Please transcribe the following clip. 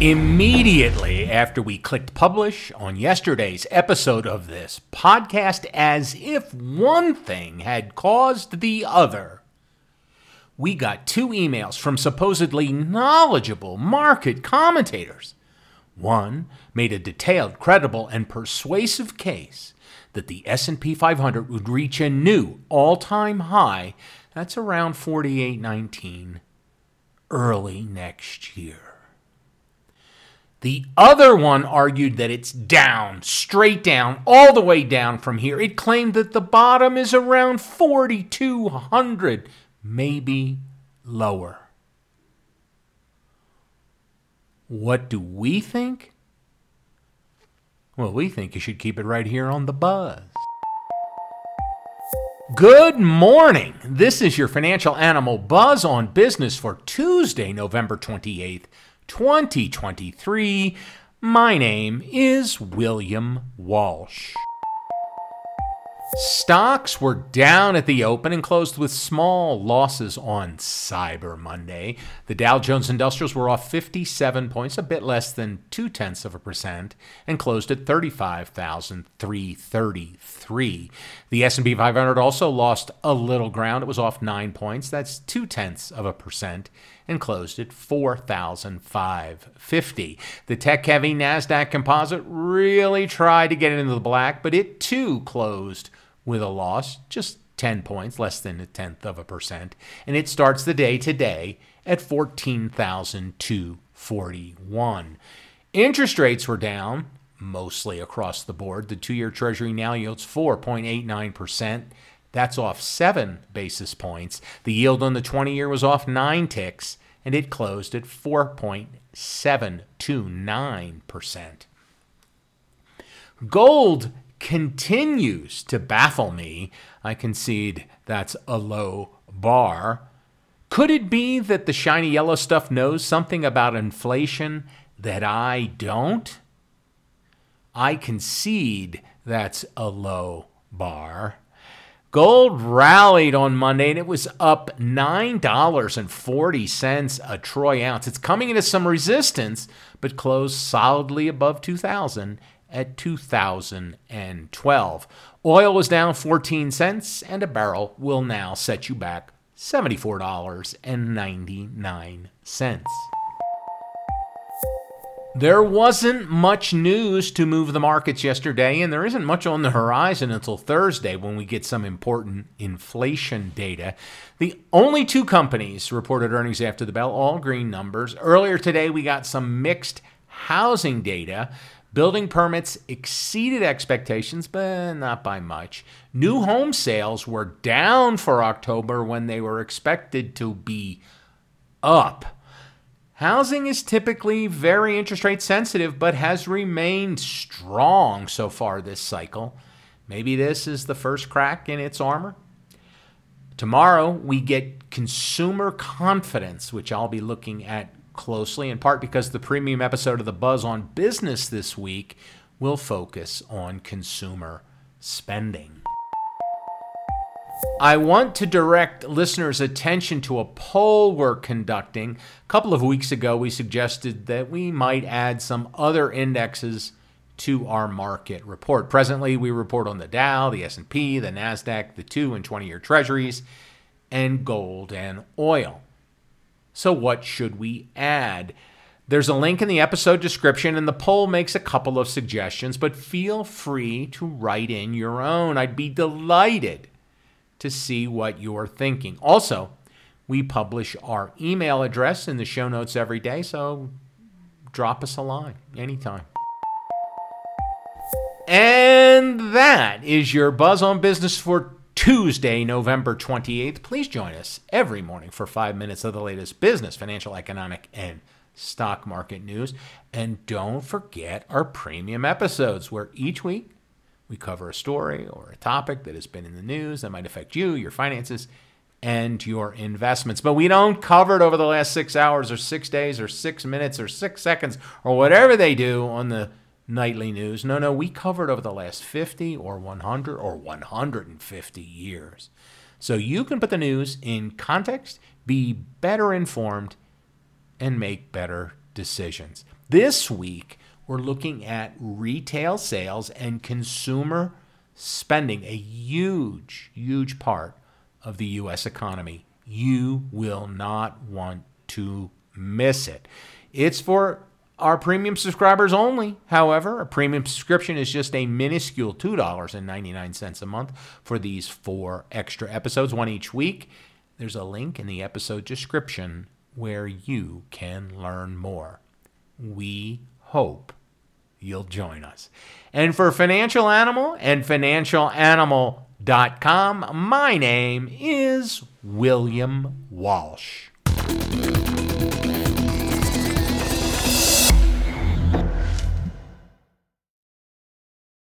Immediately after we clicked publish on yesterday's episode of this podcast, as if one thing had caused the other, we got two emails from supposedly knowledgeable market commentators. One made a detailed, credible, and persuasive case that the S&P 500 would reach a new all-time high. That's around 4819 early next year. The other one argued that it's down, straight down, all the way down from here. It claimed that the bottom is around 4,200, maybe lower. What do we think? Well, we think you should keep it right here on the buzz. Good morning. This is your financial animal buzz on business for Tuesday, November 28th, 2023. My name is William Walsh. Stocks were down at the open and closed with small losses on Cyber Monday. The Dow Jones Industrials were off 57 points, a bit less than two tenths of a percent, and closed at 35,333. The S&P 500 also lost a little ground. It was off nine points. That's two tenths of a percent and closed at 4,550. The tech heavy NASDAQ composite really tried to get into the black, but it too closed with a loss, just 10 points, less than a tenth of a percent. And it starts the day today at 14,241. Interest rates were down mostly across the board. The two year Treasury now yields 4.89%. That's off seven basis points. The yield on the 20 year was off nine ticks, and it closed at 4.729%. Gold continues to baffle me. I concede that's a low bar. Could it be that the shiny yellow stuff knows something about inflation that I don't? I concede that's a low bar. Gold rallied on Monday and it was up $9.40 a troy ounce. It's coming into some resistance, but closed solidly above 2000 at 2012. Oil was down 14 cents and a barrel will now set you back $74.99. There wasn't much news to move the markets yesterday, and there isn't much on the horizon until Thursday when we get some important inflation data. The only two companies reported earnings after the bell, all green numbers. Earlier today, we got some mixed housing data. Building permits exceeded expectations, but not by much. New home sales were down for October when they were expected to be up. Housing is typically very interest rate sensitive, but has remained strong so far this cycle. Maybe this is the first crack in its armor. Tomorrow, we get consumer confidence, which I'll be looking at closely, in part because the premium episode of The Buzz on Business this week will focus on consumer spending. I want to direct listeners' attention to a poll we're conducting. A couple of weeks ago, we suggested that we might add some other indexes to our market report. Presently, we report on the Dow, the S&P, the Nasdaq, the 2 and 20-year treasuries, and gold and oil. So what should we add? There's a link in the episode description, and the poll makes a couple of suggestions, but feel free to write in your own. I'd be delighted to see what you're thinking. Also, we publish our email address in the show notes every day, so drop us a line anytime. And that is your Buzz on Business for Tuesday, November 28th. Please join us every morning for five minutes of the latest business, financial, economic, and stock market news. And don't forget our premium episodes, where each week we cover a story or a topic that has been in the news that might affect you, your finances, and your investments. But we don't cover it over the last six hours or six days or six minutes or six seconds or whatever they do on the nightly news. No, no, we covered over the last 50 or 100 or 150 years. So you can put the news in context, be better informed, and make better decisions. This week, we're looking at retail sales and consumer spending, a huge, huge part of the U.S. economy. You will not want to miss it. It's for our premium subscribers only. However, a premium subscription is just a minuscule $2.99 a month for these four extra episodes, one each week. There's a link in the episode description where you can learn more. We hope you'll join us. And for Financial Animal and financialanimal.com, my name is William Walsh.